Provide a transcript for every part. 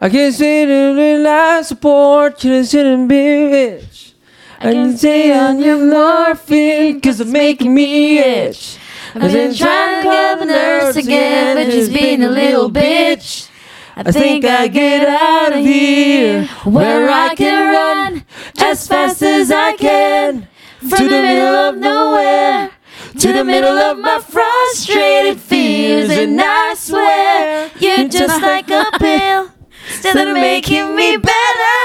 I can't say to rely support, you shouldn't be rich. I can stay on your morphine, cause it's making me itch. I've been trying to get the nerves again, but just being a little bitch. I think I get out of here Where I can run as fast as I can from the middle of nowhere to the middle of my frustrated fears, and I swear you're just like a pill, still making me better.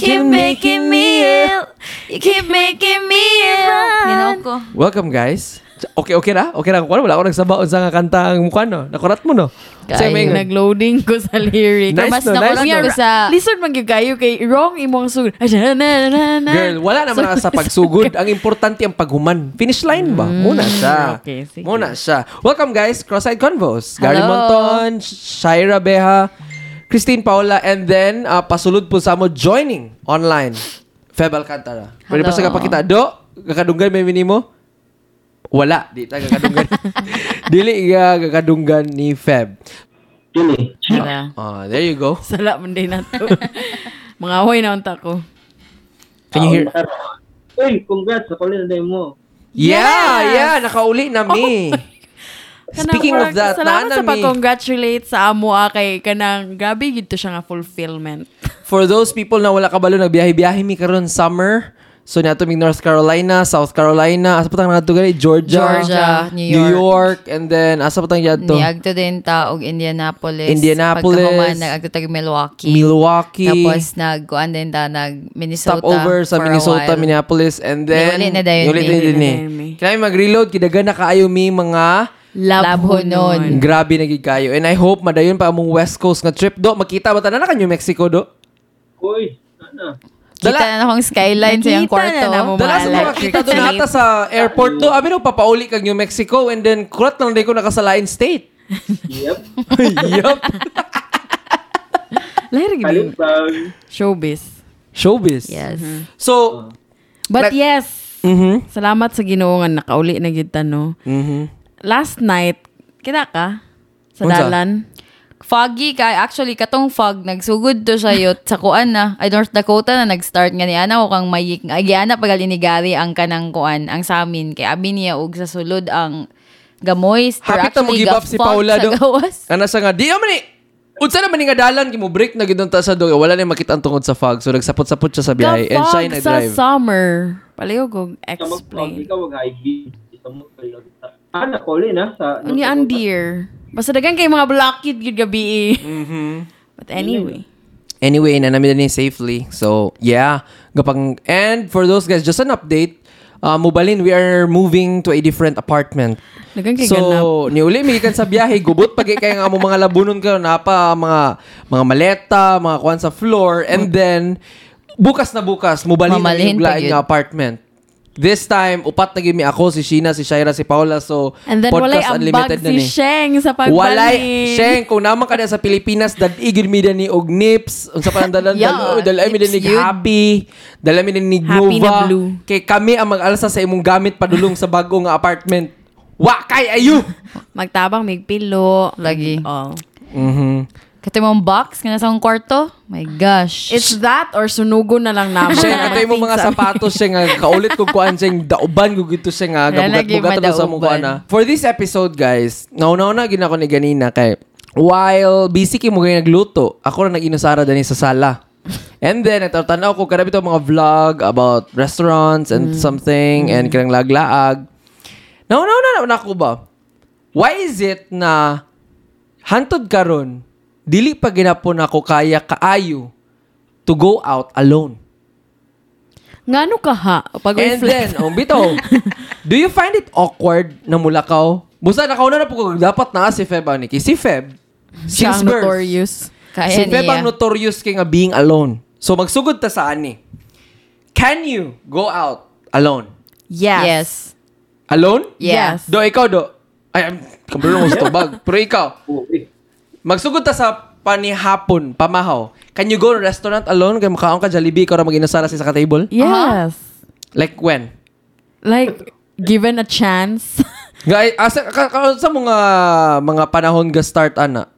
Keep making me ill. You keep making me ill. You know ko. Welcome guys. Okay, okay na? Okay na ako. Wala ako nagsabaon sa nga kanta ang mukha, no? Nakurat mo, no? Kasi may- nag-loading ko sa lyric. Nice, Mas no? nakulang Nice, sa... Listen man gyud kayo kay wrong imong sugod. Girl, wala naman na sa pagsugod. Ang importante ang paghuman. Finish line ba? Muna siya. okay, sige. Muna siya. Welcome guys, Cross-Eyed Convos. Gary. Monton, Shaira Beha, Christine Paula, and then uh, pasulod po sa mo joining online. Feb Alcantara. Pwede pa sa kapakita. Do, kakadunggan may minimo? Wala. Di ta kakadunggan. Dili ka kakadunggan ni Feb. Eh. Hala. Ah, there you go. Sala man din na to. Mga hoy na unta ko. Can you hear? Uy, congrats sa kulit na mo. Yeah, yeah. Nakauli na mi. Speaking of that, salamat naana sa mi. pag-congratulate sa amo ah, kay kanang gabi gid to siya nga fulfillment. For those people na wala kabalo nagbiyahe-biyahe mi karon summer. So nato mig North Carolina, South Carolina, asa pa tang nato gali Georgia, Georgia, New New York, and then asa pa tang yadto Niagto din ta og Indianapolis. Indianapolis. Pagkahuman, nag-agto tag Milwaukee. Milwaukee, Tapos nagkuan din ta nag Minnesota. stopover sa Minnesota. Minneapolis, and then Niulit na dayon niulit na din na eh. dayon mi. Kailangan mag-reload kidagan na kaayo mi mga Labhonon. grabe na gid kayo. And I hope madayon pa among West Coast nga trip do. Makita ba tanan na ka New Mexico do? Uy? Kita Dala- na akong skyline sa iyang na kwarto. na mo. Dala sa mga kita doon tape. ata sa airport to. Abi no, papauli kag New Mexico and then kurat lang din ko nakasalain state. Yep. yup. Lahir lang. showbiz. Showbiz. Yes. So, But Like- yes, mhm. salamat sa Ginoo nga nakauli na gid ta no. Mhm. Last night, kita ka sa Unsa? dalan. Foggy kay actually katong fog nagsugod to sa yot sa kuan na ay North Dakota na nag-start nga ni ana o kang mayik ay giana pagali ni Gary ang kanang kuan ang sa amin kay abi niya og sa sulod ang gamoy Hapit na mo give up si Paula do. Ana sa nga, di man ni. Unsa naman ni nga dalan kimo break na gid ta sa do. Wala na makita ang tungod sa fog. So nagsapot-sapot siya sa biyahe and siya na sa drive. summer. Palayo ko Ikaw mag-vlog, explain. ikaw mag-IG. Mag-vlog. Ah, nakuli na sa... Ani ang dear. Basta dagan kay mga blockade gid gabi. Mm-hmm. But anyway. Anyway, na namin ni safely. So, yeah. Gapang, and for those guys, just an update. Uh, Mubalin, we are moving to a different apartment. Dagan kay ganap. So, niuli, may kan sa biyahe, gubot pag kaya nga mo mga labunon ka, napa mga mga maleta, mga kuan sa floor, and then, bukas na bukas, mubalin na yung laing yun. apartment. This time, upat na gimi ako, si Sheena, si Shaira, si Paula, so And then walay Podcast ambag Unlimited na si ni. Sheng sa pagbalik. Walay, Sheng, kung naman ka na sa Pilipinas, dad igil mi na ni og nips, unsa pa ang dalan, dala mi na ni nips yun. happy, dala mi na ni Happy na Nova, blue. kay kami ang mag-alsa sa imong gamit padulong sa bago nga apartment. Wa kay ayu. Magtabang mig pilo. Lagi. Oh. Mhm. Kato mong box nga nasa akong kwarto. My gosh. It's that or sunugo na lang naman. Sheng, ato imong mga sapatos siya nga kaulit ko kuan siya dauban ko gito siya nga gabugat-bugat na sa madauban. na. For this episode guys, naunaw na gina ko ni ganina kay while busy kay mo gay nagluto, ako ra nag-inusara dani sa sala. And then, ito, tanaw ko, karabi ito mga vlog about restaurants and something, and kirang laglaag. No, no, no, no, ko ba? Why is it na hantod karon dili pa ginapon ako kaya kaayo to go out alone? Ngano ka ha? Pag And then, oh, bitaw, do you find it awkward na mulakaw? Busa, nakauna na po ko, dapat na si Feb, ani. Si Feb, siya since ang birth, notorious. Kaya si Feb ang notorious kay nga being alone. So, magsugod ta sa ani. Can you go out alone? Yes. Yes. Alone? Yes. Do, ikaw, do. Ay, kabalo mo sa tubag. Pero ikaw, Oh, eh. Magsugod ta sa panihapon, pamahaw. Can you go to restaurant alone? Kaya makaon ka Jollibee, ikaw ra mag-inasara sa ka table? Yes. Like when? Like, given a chance. Guys, asa ka, ka, sa mga mga panahon ga start ana.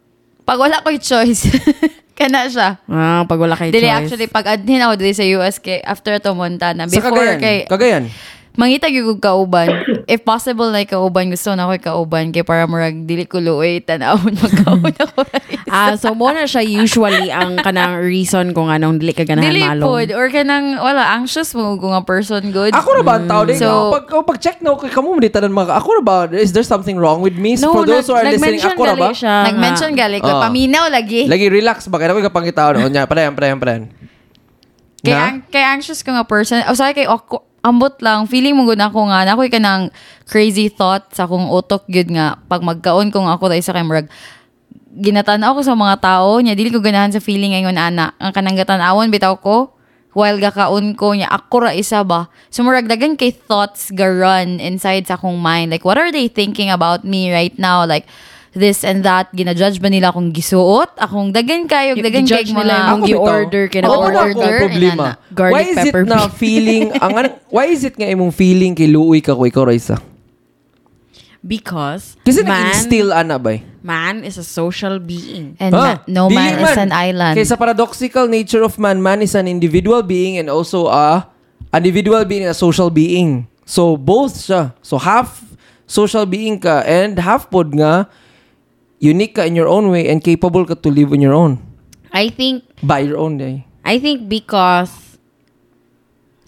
Pag wala ko'y choice. Kana siya. Ah, pag wala kay Dili choice. actually pag adhin ako dili sa US kay after to Montana Sa before Cagayan. kay Cagayan. Mangita gyud ko kauban. If possible na kauban gusto na ko kauban kay para murag dili ko luoy tanawon magkaon ako. Ah, so mo na siya usually ang kanang reason kung anong dili ka ganahan Dili malong. pod or kanang wala anxious mo kung nga person good. Ako na ba ang tao din? So- pag, oh, pag check na, okay, kamo mo di tanan mga, ako na ba, is there something wrong with me? No, For those who are listening, ako na ba? Nag-mention gali ko Ah. paminaw lagi. Lagi relax ba? Kaya ako kapangitaon. O niya, palayan, palayan, palayan. Kay, Na? ang, kay anxious ko nga person. O sorry, kay ako, ambot lang. Feeling mo gud ako nga, na ako'y ka ng crazy thought sa akong utok yun nga. Pag magkaon ko nga ako dahil sa kay murag, ginatanaw ko sa mga tao niya dili ko ganahan sa feeling ngayon ana ang kanang gatanawon bitaw ko while gakaon ko niya ako ra isa ba so murag dagan kay thoughts ga run inside sa akong mind like what are they thinking about me right now like this and that gina-judge ba nila akong gisuot akong dagan kayo dagan kay i-judge mga nila yung Ako bitaw. gi-order na Ako na order, ako ang problema. Garlic why is pepper it na beef. feeling, ang, why is it nga imong feeling kay Louie ka ko, ikaw Raisa? Because Kasi man, nag-instill ana ba? man is a social being. and Ah, ma- no dili man is an island Kaya sa paradoxical nature of man, man is an individual being and also a individual being and a social being. So, both siya. So, half social being ka and half pod nga unique ka in your own way and capable ka to live on your own. I think By your own day. I think because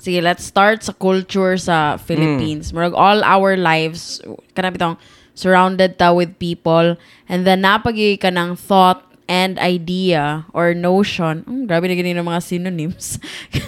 Sige, let's start sa culture sa Philippines. Murag all our lives kanang bitong surrounded ta with people and then napagi ka ng thought and idea or notion. Mm, grabe na ganyan ng mga synonyms.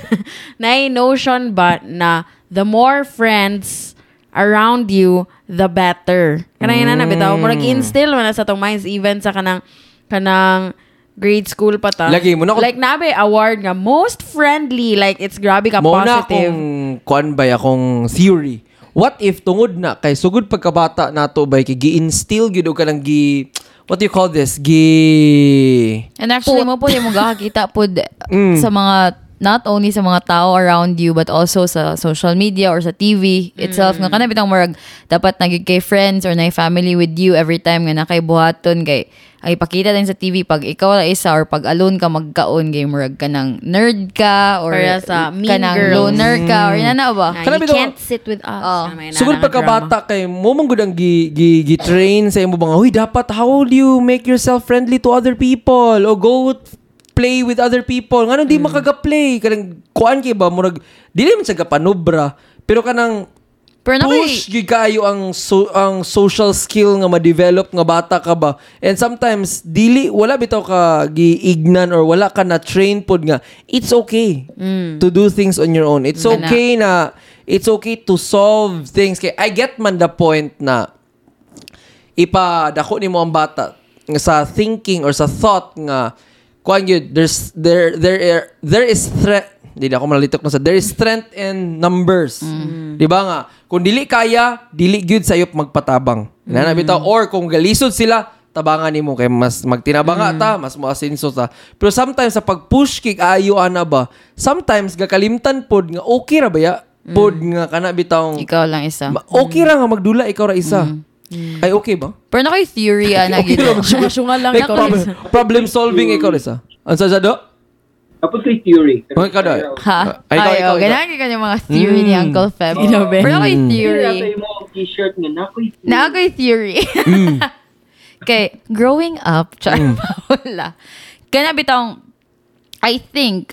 na notion ba na the more friends around you, the better. Kanang mm. na bitaw. Mo na sa tong minds even sa kanang kanang grade school pa ta. Lagi mo na ko- Like nabe award nga most friendly like it's grabe ka Mo na positive. akong kuan ba akong theory. What if tungod na kay sugod pagkabata nato bay kay gi-instill gyud og kanang gi what do you call this? Gi And actually, mo po yung magkakakita po d- Mm. sa mga, not only sa mga tao around you, but also sa social media or sa TV itself. Nga kanang bitang marag, dapat nagig kay friends or na family with you every time nga nakay buhaton kay ay ipakita din sa TV pag ikaw la isa or pag alone ka magkaon kay murag ka ng nerd ka or Or sa Mean kanang Girls. loner ka or yana ba? Kana you can't sit with us. Oh. Sugod nanang pagkabata kay mo man gud ang gi, gi, gi train sa imo mga huy dapat how do you make yourself friendly to other people o go play with other people. Ngano di makaga-play kanang kuan kay ba murag dili man sa gapanubra pero kanang Pero na push gyud kayo ang so, ang social skill nga ma-develop nga bata ka ba? And sometimes dili wala bitaw ka giignan or wala ka na train pod nga it's okay to do things on your own. It's okay na it's okay to solve things. Kay I get man the point na ipadako nimo ang bata nga sa thinking or sa thought nga kuan gyud there's there there there is threat di na ako malalitok na sa there is strength in numbers. Di ba nga? Kung dili kaya dili gyud sayop magpatabang. Na bitaw or kung galisod sila tabangan nimo kay mas magtinabanga ta mas moasinso ta. Pero sometimes sa pag-push kig ayo ana ba? Sometimes gakalimtan pod nga okay ra ba ya? Pod nga kana bitawng ikaw lang isa. Okay ra nga magdula ikaw ra isa. Ay okay ba? Pero na kay theory ana Okay gid. ra ba? Syunga-syunga lang Like, ikaw. problem, problem solving ikaw ra isa. Ano sa do? Tapos kay theory. Mga kada. Ha? Ay, ikaw, Ay, ikaw, ikaw. ganyan ka yung mga theory ni Mm. Uncle Feb. Ginabe. Pero Theory. t-shirt nga na ako'y theory. Na yung theory. Kay, growing up, char, wala. Kaya bitong, I think,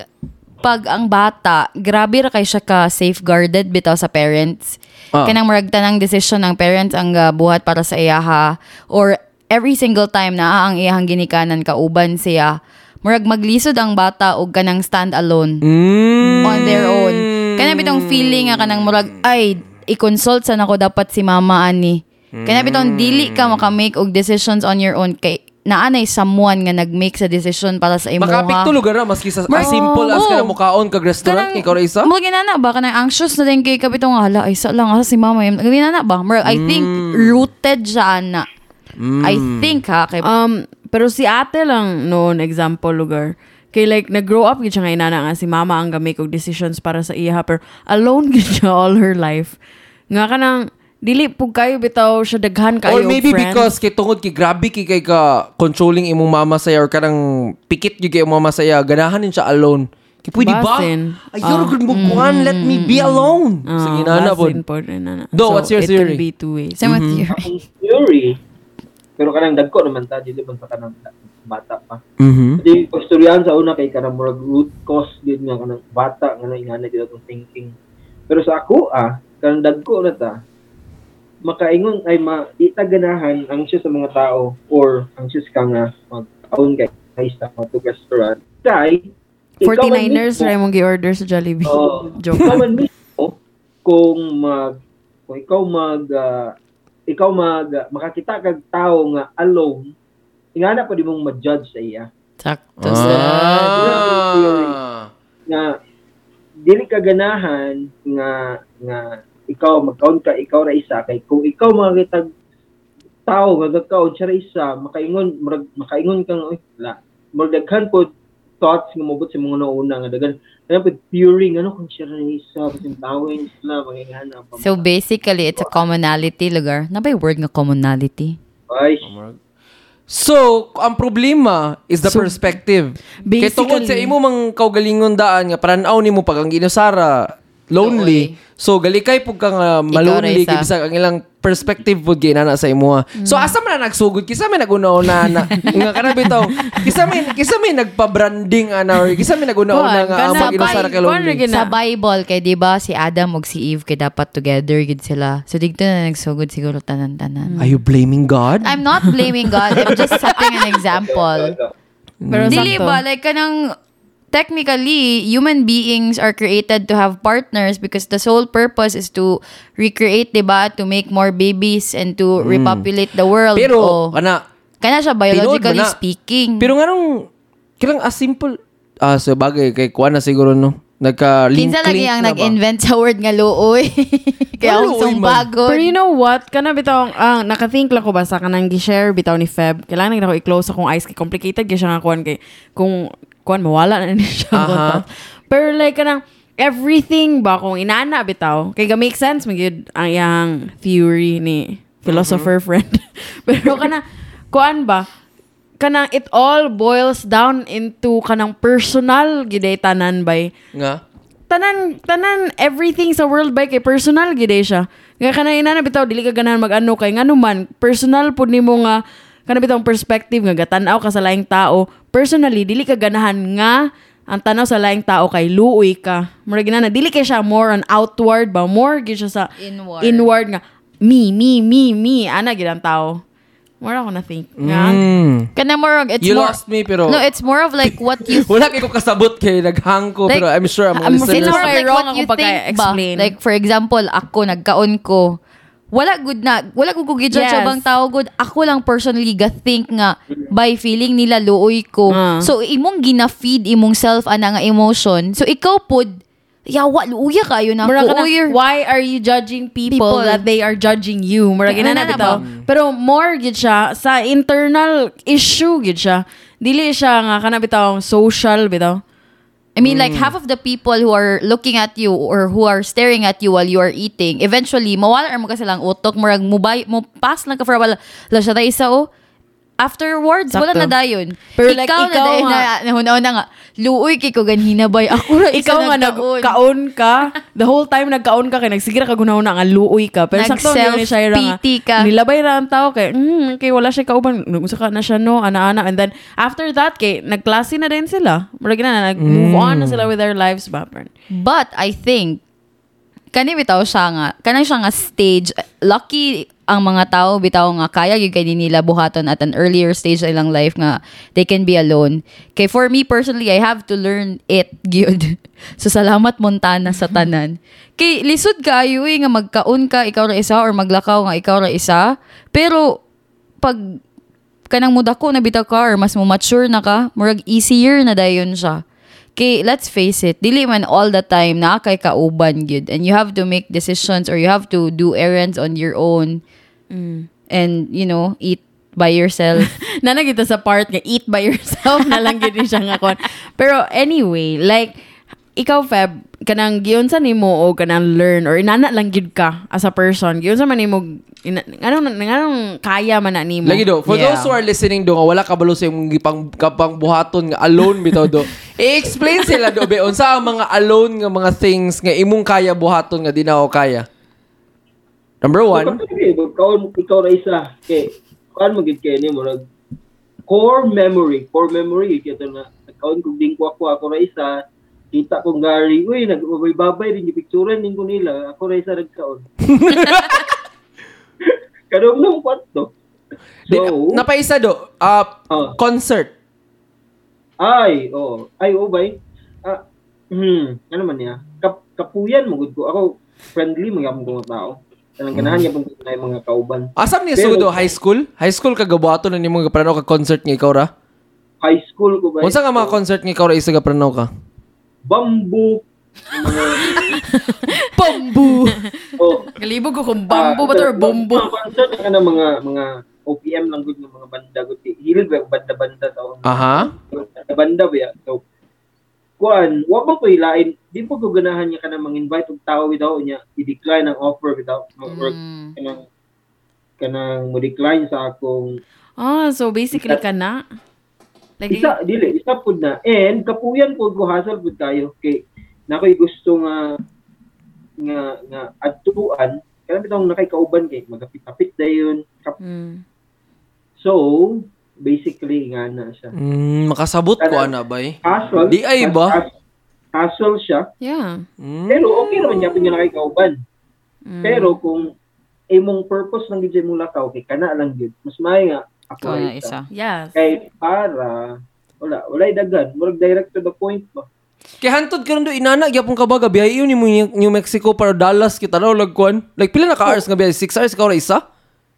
pag ang bata, grabe ra kay siya ka safeguarded bitaw sa parents. Ah. Kanang marag tanang decision ng parents ang uh, buhat para sa iyaha or every single time na ang iyahang ginikanan kauban siya murag maglisod ang bata og kanang stand alone Mm. on their own. Kaya bitong feeling nga kanang murag ay i-consult sa nako dapat si mama ani. Kaya bitong dili ka makamake og decisions on your own kay naanay someone nga nag-make sa decision para sa imo Makapik to lugar na maski sa as simple as Oo. kana mukaon kag restaurant Kanang- ikaw ra isa. Mo ginana ba kanang anxious na din kay kapito nga hala ay sa lang asa si mama yun. Ginana ba? Murag, I think Mm. rooted siya ana. I think ha kay Um, pero si ate lang noon, example, lugar. Kay like, nag-grow up gid siya nga inana nga si mama ang gamay og decisions para sa iya. Pero alone gid siya all her life. Nga ka nang, dili pug kayo bitaw siya daghan kayo Or maybe friends. because kay tungod kay grabe kay kay ka controlling imong mama saya or kanang pikit gyud kay imong mama saya ganahan din siya alone. Kay pwede ba? Basin. Ayaw uh, mo kuan, let me be alone. Ah, Sige na na po. Do, what's your it theory? can be two ways. Same with Mm-hmm. Ang theory, pero kanang dagko naman ta, dili man sa kanang bata pa. Mhm. Di pagstoryahan sa una kay kanang murag root cause gid nga kanang bata nga na ingana gid atong thinking. Pero sa ako ah, kanang dagko na ta, makaingon ay ma itaganahan ang siya sa mga tao or ang siya ka nga magkaon kay sa mga restaurant. Kay ikaw man 49ers, mismo- try mong gi-order sa Jollibee. Oo. Joke. ikaw man mismo, kung mag, kung ikaw mag, ah, ikaw mag, ah, makakita kag tao nga alone, ingana pa di mong ma-judge sa iya. Sakto sa... Ah. Nga, dili ka ganahan nga, nga, ikaw, magkaon ka, ikaw ra isa, kay kung ikaw makakita tao nga gagkaon siya ra isa, makaingon, marag, makaingon kang, oy, la, magdaghan po thoughts nga mabot sa mga nauna nga dagan kaya po puring ano kung siya ra isa kasi tawin sila mangingana pa So basically, it's a commonality lugar. Na ba word nga commonality? ay So, ang problema is the perspective. Kay tungod sa imo mang kaugalingon daan nga paranaw nimo pag ang ginusara lonely. So gali kay pug kang uh, malonely kay bisag ang ilang perspective pud ginana sa imo. So asa man na nagsugod kisa may naguna-una na nga kana bitaw. Kisa may kisa may nagpa-branding ana or kisa may naguna-una nga ang pag ginusara kay lonely. Sa Bible, kay di ba si Adam ug si Eve kay dapat together gid sila. So dito na nagsugod siguro tanan-tanan. Are you blaming God? I'm not blaming God. I'm just setting an example. Pero Dili ba like kanang technically human beings are created to have partners because the sole purpose is to recreate, 'di ba? To make more babies and to repopulate the world. Pero Oh. kana kana siya Tinood biologically na. speaking. Pero nga nung, kilang as simple, ah, sa bagay, kay Kuan na siguro, no? Nagka-link, Kinsa lagi link ang na nag-invent sa word nga luoy. Kaya ang song luoy man? bago. Pero you know what? Kana bitaw, ang nakathink lang ko ba sa kanang gi-share bitaw ni Feb. Kailangan na ko i-close akong eyes kay complicated kay siya nga kuan kay kung kuan mawala na ni siya Aha. uh Pero like kanang everything ba kung inana bitaw kay ga make sense magyud ang iyang theory ni philosopher friend. Pero kana kuan ba kanang it all boils down into kanang personal giday tanan bay Nga? tanan tanan everything sa world by kay personal gid siya. Nga kanay na bitaw dili ka ganahan mag-ano kay ngano man personal pud nimo nga kana bitaw ang perspective nga gatan-aw ka sa laing tao. Personally dili ka ganahan nga ang tanaw sa laing tao kay luoy ka. Mura ginana dili kay siya more on outward ba more gid siya sa Inward. inward nga me me me me ana gid ang tao. More ako na think nga. Mm. Kana more it's You more lost me, pero... No, it's more of like what you Wala kayo kasabot kay naghang ko, Like, pero I'm sure I'm- It's listeners... more Kay like what you think ba? Like for example, ako nagkaon ko. Wala good na, wala ko gugid Yes. sa bang tao good. Ako lang personally ga think nga by feeling nila luoy ko. Ah. So imong gina-feed imong self ana nga emotion. So ikaw pod yawa luuya kayo na Mura ka na, why are you judging people, People. that they are judging you? Mura gina na na na bitaw. Pero more gid siya sa internal issue gid siya. Dili siya nga kana bitaw social bitaw. I mean, Mm. like half of the people who are looking at you or who are staring at you while you are eating, eventually, mawala mo ka silang utok, murag mo, bay, mo pass lang ka for a while. La siya tayo isa, oh. Afterwards, wala Sakto. na dayon. Pero like, ikaw, ikaw na dayon nga- na, na, na, nga, luoy kay ko ganhina bay. Ako ra isa Ikaw nga nagkaon. nagkaon ka, the whole time nagkaon ka kay nagsigira ka gunahon na nga luoy ka. Pero sakto yun ni Shaira nga. Ka. Nilabay ra ang tao kay, hmm, kay wala siya kauban. Nagmusa ka na siya no, ana-ana. And then after that kay nagklase na din sila. Mura na nag-move on na sila with their lives ba. But I think kani bitaw siya nga kanang siya nga stage lucky ang mga tao bitaw nga kaya gyud kay nila buhaton at an earlier stage sa ilang life nga they can be alone. Kay for me personally I have to learn it gyud. So salamat Montana sa tanan. Kay lisod kaayo eh, nga magkaon ka ikaw ra isa or maglakaw nga ikaw ra isa. Pero pag kanang mudako na bitaw ka or mas mo mature na ka murag easier na dayon siya kay let's face it dili man all the time na kay kauban gyud and you have to make decisions or you have to do errands on your own and you know eat by yourself na kita sa part nga eat by yourself na lang gid siya nga kon. Pero anyway, like ikaw Feb, kanang giyon sa nimo o kanang learn or inana lang gid ka as a person giyon sa man nimo ina, anong anong kaya man na nimo Lagi do, for Yeah. those who are listening do nga wala kabalo sa imong gipang kapang buhaton nga alone bitaw do. I-explain sila do be unsa ang mga alone nga mga things nga imong kaya buhaton nga di na ako kaya. Number one, ikaw, ikaw na isa. Okay, kuan mo gid kay ni mo nag core memory, core memory kito na nagkaon kog ding ko ako ako ra isa. Kita kong gari, uy, nagbabay din yung picturean din ko nila. Ako ra isa nagkaon. Kadong nung kwarto. di, So, napaisa do, uh, Ah. concert. Ay, oo. Ay, oo, bay. Ah, hmm, ano man niya? Kap, kapuyan mo ko. Ako, friendly mga mga tao. Kanang ganahan niya pang na yung mga kauban. Asam ni Pero- sudo high school? High school ka gabuhaton na nimo nga prano ka concert nga ikaw ra? High school ko ba? Unsa nga mga concert nga ikaw ra isa ga prano ka? bamboo. yung mga, bambu oh, galibog ko kung ah, bambu ba to or mga- bombo Mga concert na ng mga mga OPM lang gud ng mga banda gud. Hilid ba banda-banda tao. Aha. Banda ba? So, kuan, wa ba ko ilain, di po ko ganahan niya ka na mang-invite og tao without niya i-decline ang offer without or Mm. kanang kanang mo decline sa akong ah so basically ka na like isa dili isa pud na and kapuyan pud ko hasal pud kayo kay nakoy gusto nga nga nga adtuan kaya bitong nakay kauban kay magapit-apit dayon Kap- mm. So basically nga na siya Mm, makasabot ko ana bay. hassle Di ay ba? hassle siya yeah Mm. pero okay naman niya pud nga nakay kauban Mm. pero kung imong purpose lang gid mo lakaw kay kana lang gid mas may nga ako na isa. yes kay para wala walay dagan murag direct to the point ba Kay hantod karon do inana gyapon ka baga biyahe yun mo New Mexico para Dallas kita raw lagkuan. Like pila na ka hours nga biyahe? 6 hours ikaw ra isa?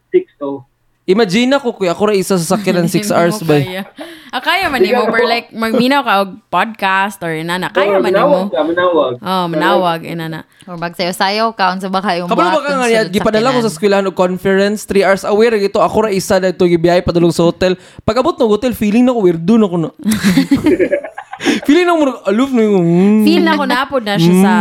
6 to Imagine ako kuya ako ra isa sa sakyanan 6 hours kaya. Ah, kaya man nimo for like magminaw ka og podcast or inana Oh, kaya man manawag nimo ka, manawag. oh manawag inana Or magsayo-sayo ka, unsa ba kayong Kabalo ba ka nga niya, gipadala ko sa eskwelahan og conference, 3 hours away ra gito. Ako ra isa na ito gibiyahe padulong sa hotel. Pag abot ng hotel, feeling na ko weirdo na ko na. feeling na ko aloof na yung mm. feel na ko napod na siya sa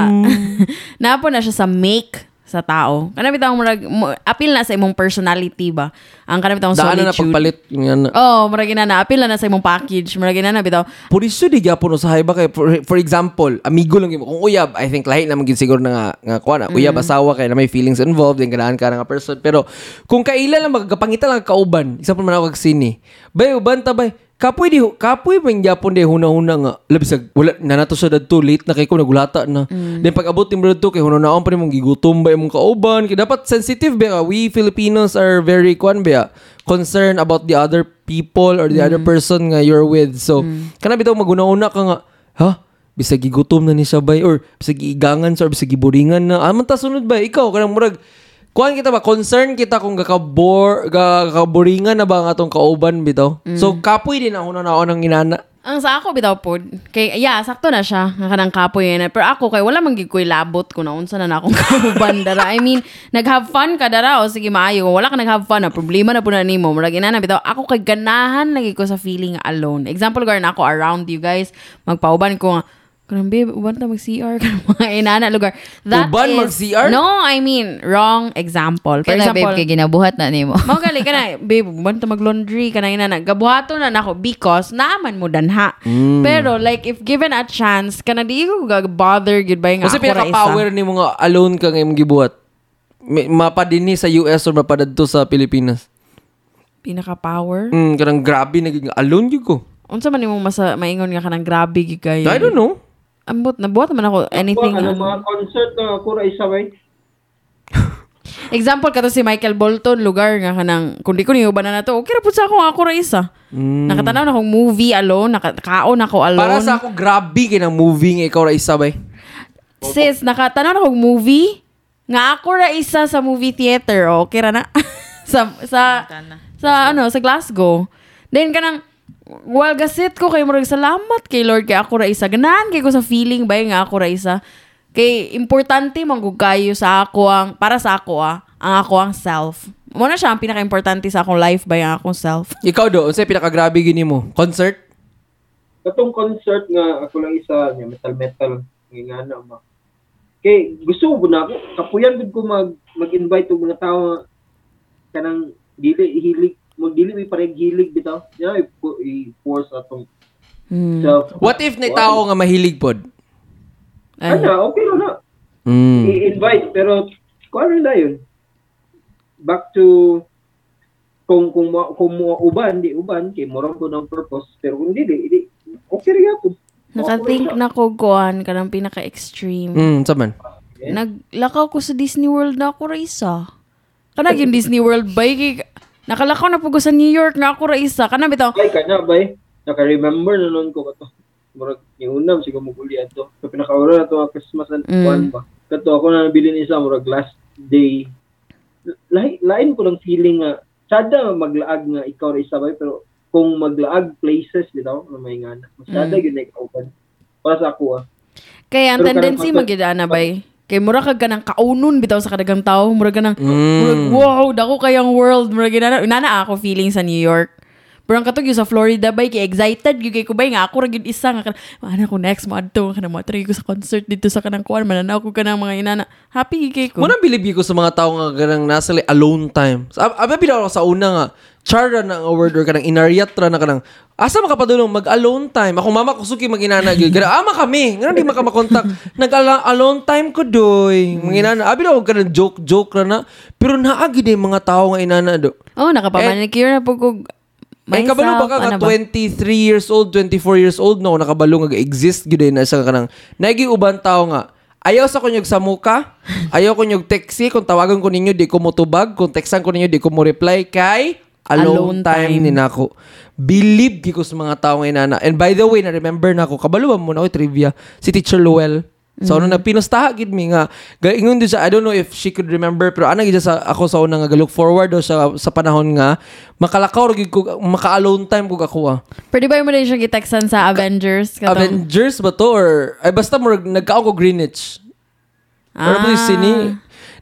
napod na siya sa make sa tao. Kana bitaw murag appeal na sa imong personality ba. Ang kana bitaw Daan na na solitude. pagpalit. Nga na. Oh, murag ina na appeal na na sa imong package. Murag ina na bitaw. Por iso di gyapon usahay ba kay for, for example, amigo lang kung uyab, I think lahi naman gid siguro na nga nga kuha na uyab asawa kay na may feelings involved din ganahan ka na nga person pero kung kaila lang magkapangita lang ka kauban, isa pa man ako kag sini. Bay uban ta bay. Kapoy di kapoy man gyapon di huna-huna nga. Labi sa wala na nato sa dadto late na kay ko nagulata na. Then pag abot ni dadto kay huna-naon pa nimong gigutom ba imong kauban. Kay dapat sensitive ba ka? We Filipinos are very kwan ba concerned about the other people or the other person nga you're with. So, kana bitaw maguna-una ka nga, ha? Bisag gigutom na ni siya bay or bisag igangan sa or bisag giburingan na. Aman ta sunod ba? Ikaw kanang murag Kuan kita ba concern kita kung gakabor gakaboringan na ba ang atong kauban bitaw. So kapoy din ako na naon ang inana. Ang sa ako bitaw pod. Kay yeah, sakto na siya. Nga kanang kapoy na. Pero ako kay wala man gid ko'y labot kung naunsa na na akong kauban dara. I mean, nag-have fun ka dara o sige maayo. Wala ka nag-have fun na problema na po na nimo. Murag ina na bitaw ako kay ganahan lagi ko sa feeling alone. Example gar na ako around you guys. Magpauban ko nga Kanang babe, uban ta mag-CR ka mga inana lugar. That Uban is- mag-CR? No, I mean, wrong example. For Kaya na, example, babe, kay ginabuhat na nimo. Mao gali ka na, babe, banta mag-laundry ka na ina na. Gabuhato na nako because naaman mo danha. Mm. Pero like if given a chance, kana di ko ga-bother gud ba nga Kasi pinaka-power ni mga alone ka nga imong gibuhat. Mapadini sa US or mapadadto sa Pilipinas. Pinaka-power. Mm, kanang grabe naging alone gyud ko. Unsa man nimo masa maingon nga kanang grabe kayo. I don't know. Ambot nabuhat man ako anything. ano, ano. mga concert na ako ra isa bay. Example kato si Michael Bolton lugar nga kanang kung di ko niyo ba na nato. Okay ra pud sa ako ako ra isa. Mm. Nakatanaw na akong movie alone, nakakaon ako alone. Para sa ako grabe kay nang movie nga ikaw ra isa bay. Sis, nakatanaw na akong movie. Nga ako ra isa sa movie theater. O, okay ra na. sa, sa, sa, ano, sa Glasgow. Then, kanang, while gasit ko kay murag salamat kay Lord kay ako ra isa. Ganahan kay ko sa feeling ba nga ako ra isa. Kay importante man kayo sa ako ang, para sa ako ah, ang ako ang self. Muna siya ang pinaka-importante sa akong life ba ang akong self. Ikaw do, unsay pinaka-grabe gini mo? Concert? Katong concert nga ako lang isa niya metal metal nga na ma. kay gusto ko na ako kapuyan gud ko mag mag-invite og mga tao nga kanang dili hilig mo dili may pareng hilig bitaw yeah, i- i-force atong Hmm. self What if na tao nga mahilig pod? Ay. ano okay na na Mm. i-invite pero kung ano na yun back to kung kung mo kung mo uban di uban kay mo ko ng purpose pero kung dili di okay ra gyapon Nakathink na ko kuan kanang pinaka-extreme. Mm, sa man. Naglakaw ko sa Disney World na ako ra isa. Kanag yung Disney World ba? Nakalakaw na po ko sa New York na ako ra isa. Kanang bitaw, Ay, ka na, bay. Naka-remember na noon ko kato. Murag, yung unam, siguro mo kulian to. Sa pinakaura na to, ang Christmas and Mm. one ba. Kato, ako na nabili ni isa, murag last day. Lain, lain ko lang feeling nga, sada maglaag nga ikaw ra isa bay, pero kung maglaag places, bitaw, na may nga na. Masyada yun na pa. Para sa ako, ah. kaya ang tendency pagka- magidana bay. Kay mura kag ganang kaunon bitaw sa kadagang tao, mura ganang Mm. murag, wow, dako kayang world, mura ginana. Nana ako feeling sa New York. Pero ang katog sa Florida bay kay excited gyud kay ko bay nga ako ra gyud isa nga ano ko next month to kana mo try ko sa concert dito sa kanang kuan mananaw ko kanang mga inana. Happy gyud kay ko. Muna bilib ko sa mga tao nga ganang nasa alone time. Abi ako sa una nga chara na nga word or kanang inaryatra na kanang asa makapadulong mag alone time. Ako mama kusuki maginana gyud. Gara ama kami. Ngano di maka makontak. Nag alone time ko doy. Maginana abi daw kanang joke joke na. Pero naa gyud mga tao nga inana do. Oh, nakapamanicure na po ko. May kabalo ba ka nga 23 years old, 24 years old no nakabalo nga exist gyud na sa kanang nagi uban tao nga Ayaw sa kunyog sa muka. Ayaw kunyog texi. Kung tawagan ko ninyo, di ko motubag. Kung textan ko ninyo, di ko mo reply. Kay alone, Alone time, time. ni nako. Believe ko sa mga tao ngayon na. And by the way, na ako. Kabaluan mo na ako trivia. Si Teacher Luel. So, ano na, pinustaha gid mi nga. Gaingon din siya, I don't know if she could remember, pero ana gid sa ako sa una nga look forward o sa, sa panahon nga, makalakaw gid ko, maka-alone time ko ako ah. Pwede ba mo din siya giteksan sa Avengers? Katong- Avengers ba to? Or, ay basta mo, nagkaon ko Greenwich. Pero Ah. ah. sini,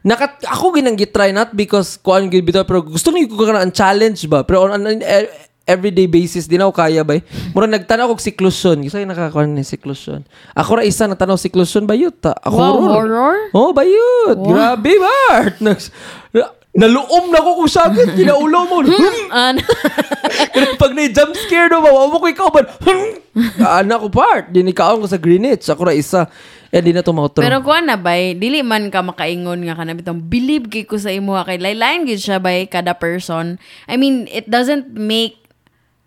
nakat ako ginang gitry not because kuan gid bitaw pero gusto ni ko kana ang challenge ba? Pero on an e- everyday basis di na ako kaya ba mura nagtanaw ko siklusyon kasi nakakuan ni siklusyon ako ra isa nagtanaw siklusyon bayot ta ako Wow, ron. horror? oh bayot grabe Bart! Naluom na ko kung sakit kinaulo mo. Ano? pero pag na-jump scare do ba mo ko ikaw ba? Anak ko part di ni kaon ko sa Greenwich. Ako ra isa eh di na to mautro Pero kuan na bay, dili man ka makaingon nga kana bitong believe kay ko sa imo kay laylain gid siya bay kada person. I mean, it doesn't make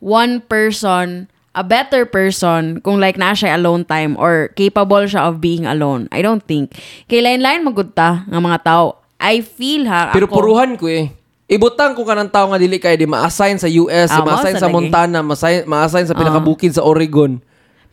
one person a better person kung like na siya alone time or capable siya of being alone. I don't think. Kay lain-lain magudta nga mga tao. I feel ha Pero ako, puruhan ko eh. Ibutang ko kanang tao nga dili kay di ma-assign sa US, Ah, ma-assign sa sa. Montana, ma-assign, ma-assign sa pinakabukid sa Oregon.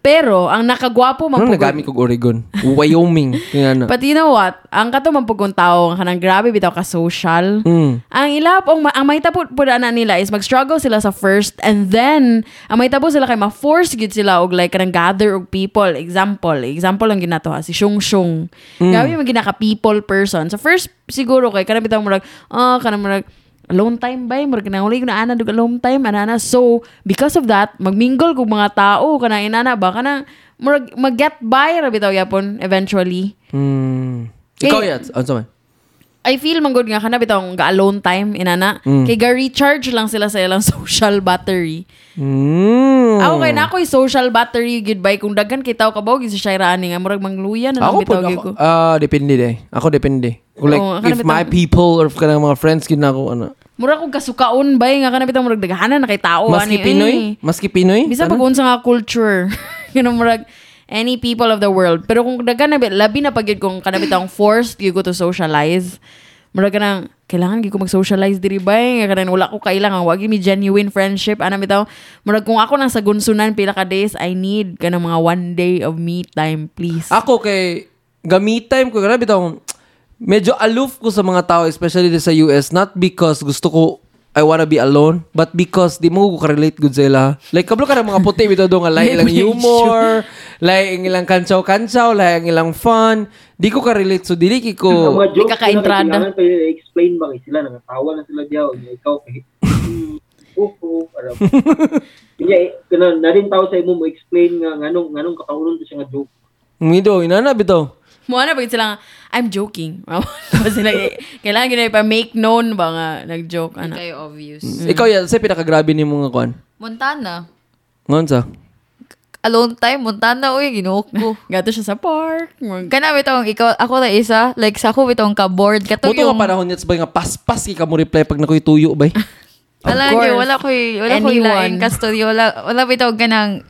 Pero ang nakagwapo Ano magpugod nagamit kog Oregon? Wyoming. Kaya na. But you know what? Ang kato man pugong tao nga kanang grabe bitaw ka social. Mm. Ang ilap ang, ang may tapo po na nila is mag-struggle sila sa first and then ang may tapo sila kay ma-force gid sila og like kanang gather og people. Example, example lang ginato ha si Shung Shung. Grabe man ginaka people person. Sa first siguro kay kanang bitaw murag ah kanang murag alone time ba murag na uli na ana dug alone time ana so because of that magmingle kog mga tao kanang inana ba kanang murag mag-get by ra bitaw yapon eventually Mm. Kay- Ikaw yat. Ano man? I feel man good nga kana bitong ga alone time inana. Mm. Kay ga recharge lang sila sa ilang social battery. Mm. Ako kay na ako'y social battery goodbye kung daghan kay tao kabaw gid sa Shaira ani nga murag mangluyan na lang bitaw ko. ah, depende eh. Ako depende. Kung like, Oo, if kanang my bitang- people or if kanang mga friends gid na ako, ano. Mura kog kasukaon bay nga kana bitong murag daghanan na kay tao Maski ani. Pinoy? eh. Maski Pinoy? Bisa Ano? pag unsa nga culture. know murag any people of the world. Pero kung daghan na labi na pag yun kung kana bitong forced you go to socialize. Murag ka nang, kailangan gi ko mag-socialize diri ba? Nga kanang wala ko kailangan, wagi mi genuine friendship. Ano bitaw? Murag kung ako nang sa gunsunan pila ka days, I need ka mga one day of me time, please. Ako kay gamit time ko grabe bitaw medyo aloof ko sa mga tao especially sa US not because gusto ko I wanna be alone but because di mo ko ka-relate good sa ila like kablo ka ng mga puti bitaw do nga like ilang humor like ang ilang kantsaw-kantsaw like ang ilang fun di ko ka-relate so dili ko Di ka ka-entrada. pa i-explain ba sila, nangatawa na sila diyaw, ikaw kay hmm, oo, alam. Kaya, kana na rin tao sa imo mo explain nga nganong nganong katawuron to siya nga joke. Mido, inana bitaw. Mo na pag sila nga, I'm joking. Sila, eh, kailangan gina pa make known ba nga nag-joke ano. Kayo obvious. Ikaw yan, sa pinakagrabe ni mga kwan. Montana. Ngon sa? Alone time, Montana, uy, ginuok ko. Gato siya sa park. Mag- Kana bitong ikaw ako na isa, like sa ako bitong ka board kato Muto yung nga panahon niya ba nga paspas ka mo reply pag nakoy tuyo bay. Alam course. niyo, wala ko wala ko Anyone. ilain ka studio, wala wala bitong kanang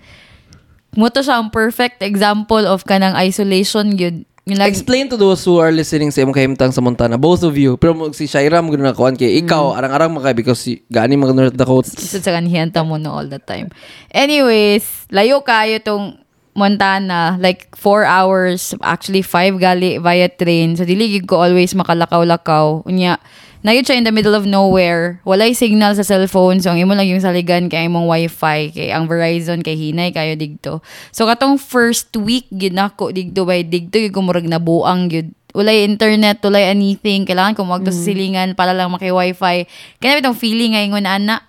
Muto siya ang perfect example of kanang isolation gyud. Like, Explain to those who are listening sa imong kahimtang sa Montana, both of you. Pero si Shaira mo na kuan kay ikaw arang-arang maka because si gani mga North Dakota. Isod sa kanhiyanta mo no all the time. Anyways, layo kayo tong Montana, like 4 hours, actually 5 gali via train. So, dili gid ko always makalakaw-lakaw. Unya, na siya in the middle of nowhere. Walay signal sa cellphone. So, ang imo lang yung saligan kay imong wifi. Kay ang Verizon, kay Hinay, kayo digto. So, katong first week, gid nako digto by digto, gid ko murag nabuang gid walay internet, walay anything. Kailangan ko magto sa silingan para lang maki-wifi. Kaya itong feeling nga ingon ana.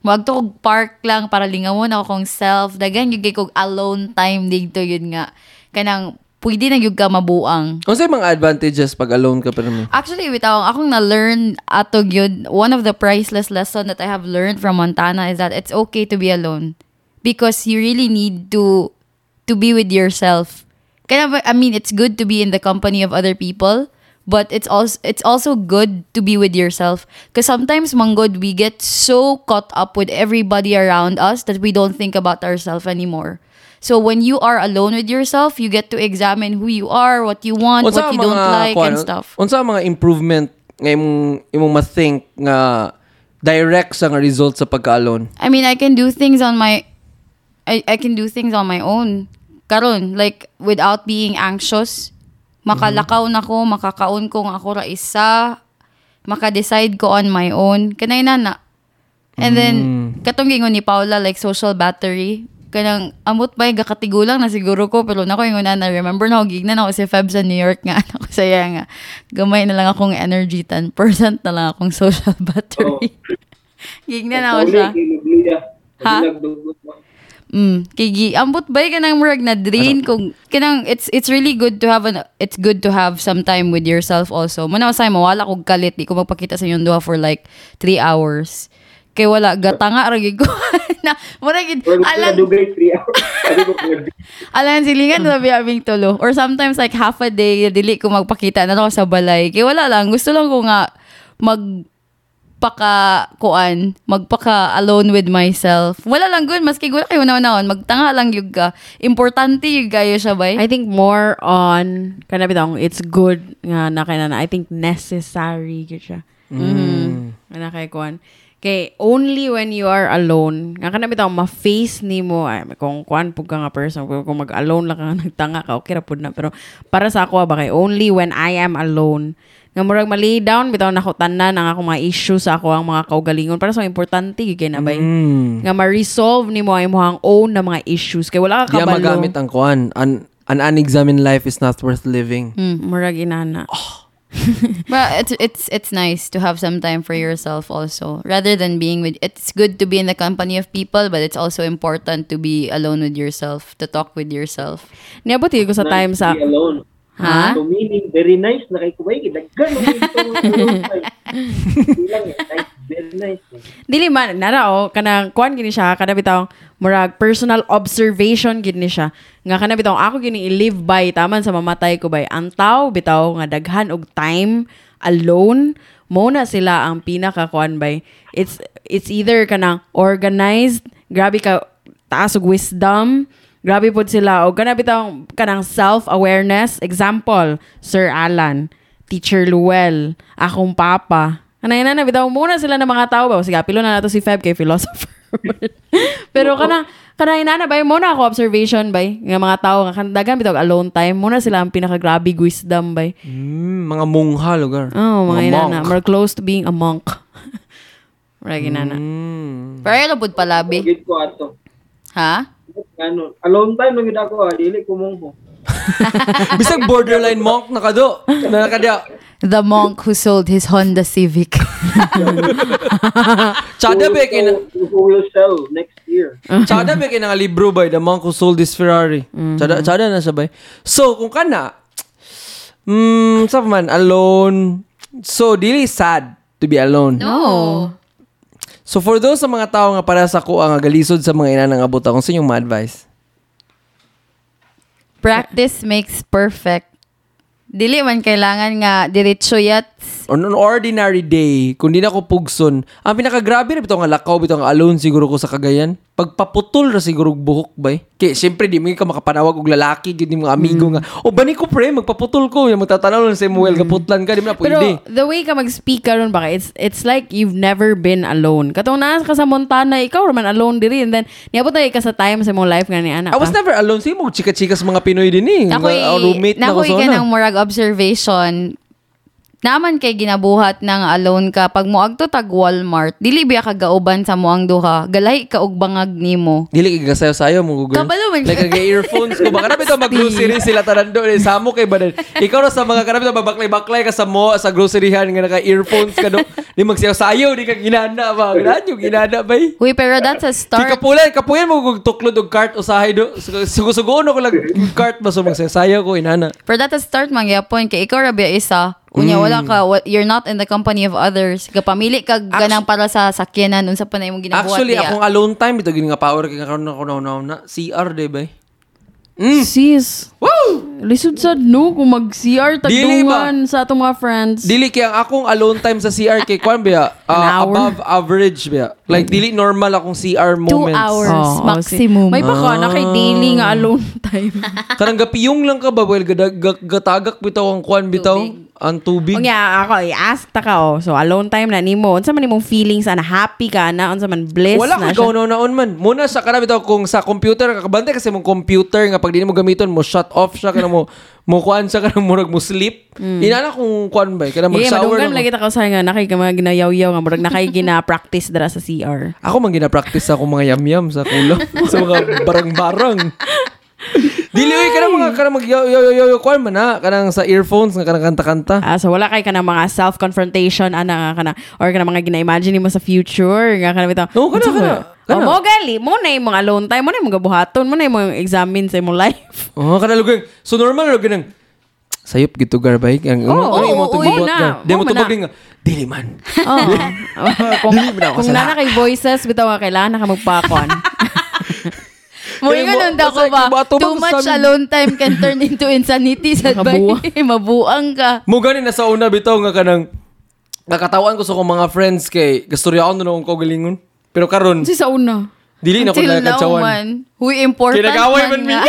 Magto kog park lang para lingawon ako kong self. Dagan yung kog alone time dito yun nga. Kanang pwede na yung ka mabuang. Unsa yung mga advantages pag alone ka pero mo? Actually, without akong na-learn ato yun, one of the priceless lesson that I have learned from Montana is that it's okay to be alone. Because you really need to to be with yourself. Kaya, I mean, it's good to be in the company of other people, but it's also it's also good to be with yourself. Because sometimes, manggod, we get so caught up with everybody around us that we don't think about ourselves anymore. So when you are alone with yourself, you get to examine who you are, what you want, what you don't like, kuan, and stuff. Unsa mga improvement nga imong imong ma-think nga direct sa nga result sa pagka-alone? I mean, I can do things on my I, I can do things on my own. Karon, like without being anxious. Makalakaw na ko, makakaon ko nga ako ra isa, maka-decide ko on my own. Kanay na na. And then, katong gingon ni Paula, like social battery, kanang amot ba gakatigulang na siguro ko pero nako ingon na na remember na ako gig na ako si Feb sa New York nga. Ako saya nga. Gamay na lang akong energy 10% na lang akong social battery. Gig na na ako siya. Ha? Mm, kigi ambot ba kanang murag na drain kung kanang it's it's really good to have an it's good to have some time with yourself also. Muna sa mo wala kog kalit di ko magpakita sa inyong duha for like 3 hours. Kay wala gatanga ra gid ko. na murag gid alam Dugay 3 hours. Sabi ko, alam silingan na biyabing tulo or sometimes like half a day dili ko magpakita na ako sa balay. Kay wala lang gusto lang ko nga mag paka kuan magpaka alone with myself wala lang good maski wala kayo naon magtanga lang yug ka importante yug kayo siya bay I think more on kana bitong it's good nga na kay na I think necessary gyud siya. Mhm. Ana kay kuan. Kay only when you are alone, nga kana bitong ma-face nimo ay kung kuan pug ka nga person kung, kung mag-alone lang ka nagtanga ka okay ra pud na. Pero para sa ako ba kay only when I am alone. Nga murag mali down bitaw nako tanan ang akong mga issues sa ako ang mga kaugalingon. Para sa importante kay na bay. Mm. nga ma-resolve nimo ang imong own na mga issues kay wala ka kabalo. magamit ang kuan. An, an unexamined life is not worth living. Mm, murag inana but it's it's it's nice to have some time for yourself also rather than being with it's good to be in the company of people but it's also important to be alone with yourself to talk with yourself Niabot ko sa time sa alone. Ha? So meaning, very nice na kay Kuwait. Daggan mo ito. alone time. Hindi lang eh. Nice, very nice. eh. dili man nara o kanang kuan gini siya kada bitaw murag personal observation gid ni siya nga kana bitaw ako gini i-live by taman sa mamatay ko bay ang tao bitaw nga daghan og time alone mo na sila ang pinaka kuan bay it's it's either kanang organized grabe ka taas og wisdom grabe pod sila og kana bitaw kanang self awareness example Sir Alan Teacher Luel, akong papa. Kanay na na, bitaw muna sila ng mga tao ba? Sige, pilo na nato si Feb kay philosopher. Pero kana kanay na na bay muna ako observation bay nga mga tao nga kandagan bitaw alone time muna sila ang pinaka-grabe wisdom bay. Mm, mga mungha lugar. Oh, mga, inana, monk. more close to being a monk. Mura inana. Mm. pero ano pud palabi Gid ko ato. ha Ano, alone time lang gid ako. ah. Dili ko mong Bisag borderline monk na kado. Na nakadya. the monk who sold his Honda Civic Chada be kay na Who will sell next year? Chada be kay nga libro bay the monk who sold this Ferrari. Chada chada na siya bay. So kung kana Hmm, sa man, alone. So, dili sad to be alone. No. So, for those sa mga tao nga para sa ko ang galisod sa mga ina ng abot akong sa inyong ma-advise. Practice makes perfect. Dili man kailangan nga diretso yat. On an ordinary day, kung di na ko pugson, ang pinakagrabe na bitaw nga lakaw, bitaw nga alone siguro ko sa kagayan. Pagpaputol ra siguro buhok ba eh. Kaya syempre di mo ka makapanawag og lalaki, yung mga amigo nga. O bani ko pre, magpaputol ko. Yung magtatanaw lang sa Samuel, kaputlan ka, di mo na Pero pwede. the way ka mag-speak karon baka it's it's like you've never been alone. Katong naa ka sa Montana, ikaw raman alone diri and then niabot na ka sa time sa imong life nga ni anak. I was never alone. Sige mo, chika-chika sa mga Pinoy din eh. Ako'y, Mga roommate na ko nako'y ka ng murag observation. Naman kay ginabuhat ng alone ka pag moagto tag Walmart, dili biya ka gauban sa moang duha, galay ka og bangag nimo. Dili kay gasayo sayo mo Google. Kabalo man Like nag earphones ko baka nabi to mag-grocery sila tanan do eh samo kay badan. Ikaw ra sa mga kanabi to babaklay-baklay ka sa mo sa groceryhan nga naka earphones ka do. Di magsayo sayo di ka ginana ba. Yung ginana ba eh. Uy, pero that's a Di start. kapulan, kapuyan mo kung tuklod og cart usahay do. Sugo-sugo ko lang cart ba so magsayo sayo ko inana. Pero that's a start man gyapon kay ikaw ra biya isa. Unya Mm. wala ka you're not in the company of others. Kapamili ka ganang para sa sakyanan unsa pa na imong ginabuhat Actually, akong alone time ito gini nga power kay karon na ko na na CR di ba? eh? Sis, Woo! lisod sad no kung mag-CR tagdungan sa atong mga friends. Dili kay ang akong alone time sa CR kay kwan biya An uh, hour? above average biya. Like dili normal akong CR Two moments. hours Oo, oo, maximum. si- May baka na kay daily nga alone time. Karang gapiyong lang ka ba well gatagak bitaw ang kwan bitaw ang tubig. O nga, ako, i-ask ta ka, oh. So, alone time na nimo. Unsa man imong feelings, ana, happy ka na, unsa man bliss Wala na ka gawin naon man. Muna sa kanami bitaw kung sa computer kakabante kasi mong computer nga pag di mo gamiton mo shut off siya kana mo mo kuan siya kana murag mo sleep. Inana kung kuan ba kana Yeah, mag-shower madunggan na mo. lagi ta kausahay nga nakay ka mga ginayaw-yaw nga murag nakay gina-practice dara sa CR. Ako man gina-practice sa akong mga yam-yam sa kulo. sa mga barang-barang. Dili oy kana mga kana mag yo yo yo yo kuan man ha kanang sa earphones nga kanang kanta-kanta. Ah, so wala kay ka ng mga self-confrontation ana nga kana or kana mga gina-imagine mo sa future nga kana bitaw. Oo, kana, kana, kana. Oh, mo gali, mo na yung mga alone time, mo na yung mga buhaton, mo na yung mga examine sa imong life. Oh, kana lugang. So normal lugang nang sayop gito garbay. Ang Oo, ano oo, tubig yun na. Di mo na. din nga. Dili man. Oh. kung kung nana kay voices bitaw nga kailangan na ka magpakon. Mo Kaya ingon mo- nunda ko ba? Too gusto much namin- alone time can turn into insanity sa Makabuang. bay. Mabuang ka. Mo gani na sa una bitaw nga kanang nakatawan ko sa akong mga friends kay gastorya ako noon ko galingon. Pero karon Si sa una. dili na ko Until na man. Huy, important Kinagaway man man nga.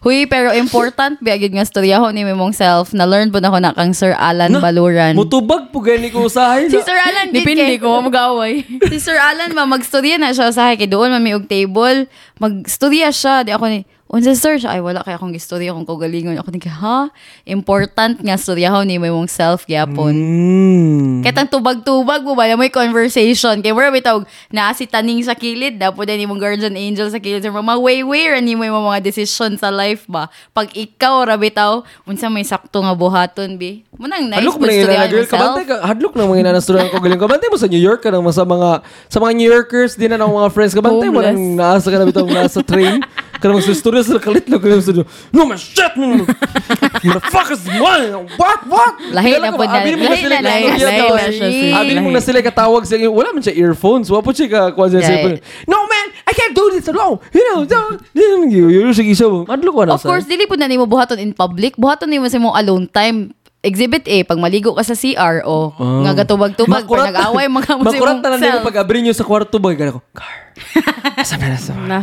Huy, pero important ba gyud nga storyahon ni mong self na learn po na ko na kang Sir Alan Baluran. Mutubag po gani ko usahay. Si na. Sir Alan kay ko mag-away. si Sir Alan ma magstorya na siya sa kay doon mami og table. Magstorya siya di ako ni Unsa sir siya ay wala kay akong gistorya kung kaugalingon ako ni ha important nga storyahon ni mong self gyapon. Mm. Ang tubag-tubag mo ba na may conversation. Kaya wala bitawag na si taning sa kilid. Dapo din yung guardian angel sa kilid. Sa mga way-way rin mo yung mga decision sa life ba. Pag ikaw, rabitaw, unsa may sakto nga buhaton, bi. Munang nice Hadlok na storyahan yung girl. Kabantay ka. Hadlok na mga inanasturyan ko galing. Kabantay mo sa New York ka nang sa mga sa mga New Yorkers din na ng mga friends. Kabantay mo nang naasa ka na bitong nasa train. Ka nang susturya sa kalitlog. Ka nang studio. No man, shit! Motherfuckers, man! What? What? Lahi na po na- mo lahi sila na story. siya, sis. Abinin mo Lahi. na sila katawag sa Wala man siya earphones. Wala po siya ka kuha siya. No man, I can't do this alone. You know, don't. Yun sige siya. Madlok ko na Of course, dili po na nimo buhaton in public. Buhaton nimo sa mong alone time. Exhibit A, pag maligo ka sa CR, o nga gatubag-tubag, pag nag-away mga mo sa Makurat na lang nila self. pag abrin nyo sa kwarto ba? Gano'n ko, car. Sabi na sa Na.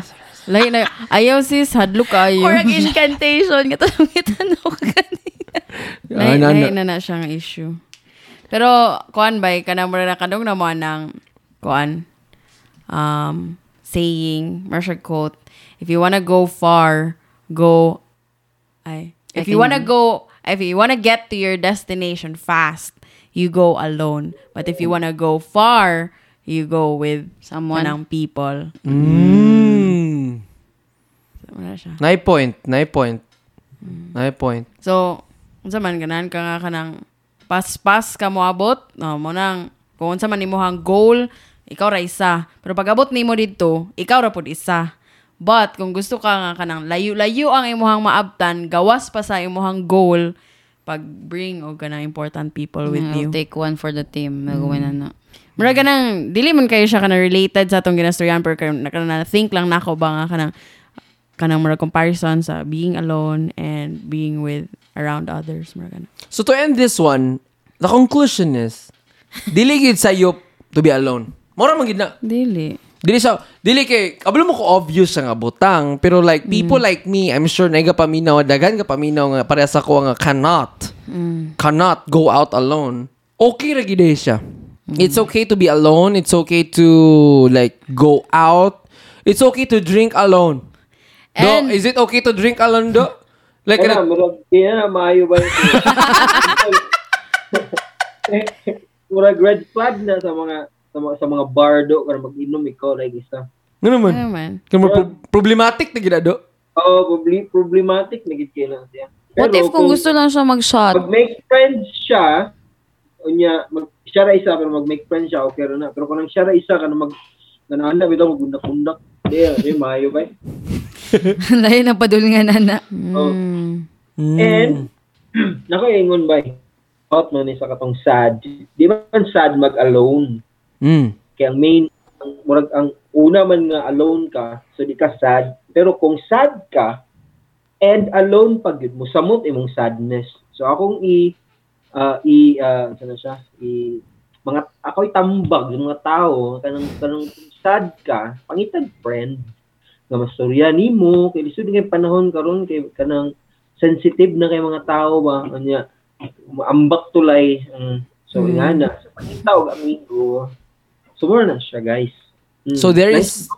Lahi na. Ayaw sis, hadlok kayo. Or ang incantation. Katulong itanaw ka kanina. Lahi, Ah, na- lahi na- na na siya nga issue. Pero, kuan ba, kanang mo na kadong naman ng, kuan, um, saying, Marshall quote, if you wanna go far, go, ay, if you wanna go, if you wanna get to your destination fast, you go alone. But if you wanna go far, you go with Someone. kanang people. Mm. Wala siya. Nai point. Nai point. Nai point. So, unsa man ganan ka nga kanang pas-pas ka moabot, no, mo nang kung unsa man imong goal, ikaw ra isa. Pero pag abot nimo didto, ikaw ra pud isa. But kung gusto ka nga kanang layo-layo ang imuhang maabtan, gawas pa sa imuhang goal, pag bring o kanang important people with I'll you. take one for the team. Nagawin na na. Mura ganang, dili man kayo siya kanang related sa atong ginastoryan, pero kanang na, think lang nako ba nga kanang kanang mura comparison sa being alone and being with around others. Mura. So to end this one, the conclusion is, dili gid sayop to be alone. Mora man gid na. Dili. Dili siya, dili kay, kabalo mo ko obvious nga butang, pero like, mm. people like me, I'm sure na paminaw, dagan ka paminaw nga, pareha sa ko nga cannot, mm. cannot go out alone. Okay ra gid eh siya. Mm. It's okay to be alone, it's okay to like go out, it's okay to drink alone. And- do, is it okay to drink alone, do? Like, Kaya kana- murag, kaya na, maayo ba yun? murag red flag na sa mga sa mga, sa mga bardo kaya mag-inom ikaw like isa. ano naman? Ano man? Kaya mo pro- problematic na gina, do? Oh, probably problematic na lang siya. What if kung gusto lang siya mag-shot? mag make friends siya, unya mag siya ra isa pero mag make friends siya okay na. Pero kung siya ra isa ka na mag nanana bitaw magundak-undak. Di, di maayo ba? Layo na padulngan na na. Oh. Mm. And nakaingon ba? Out no ni sa katong sad. Di ba man sad mag-alone? Mm. Kaya ang main, ang, murag, ang una man nga alone ka, so di ka sad. Pero kung sad ka, and alone pag yun mo, samot imong sadness. So akong i, uh, i, uh, ano siya, i, mga, ako'y tambag ng mga tao, kanang, kanang kung sad ka, pangitag friend, nga mastorya nimo kay lisod kay panahon karon kay kanang sensitive na kay mga tao ba anya ambak tulay mm. so Hmm. ingana sa pangitaw amigo so more na siya guys Mm. So there Nice. is,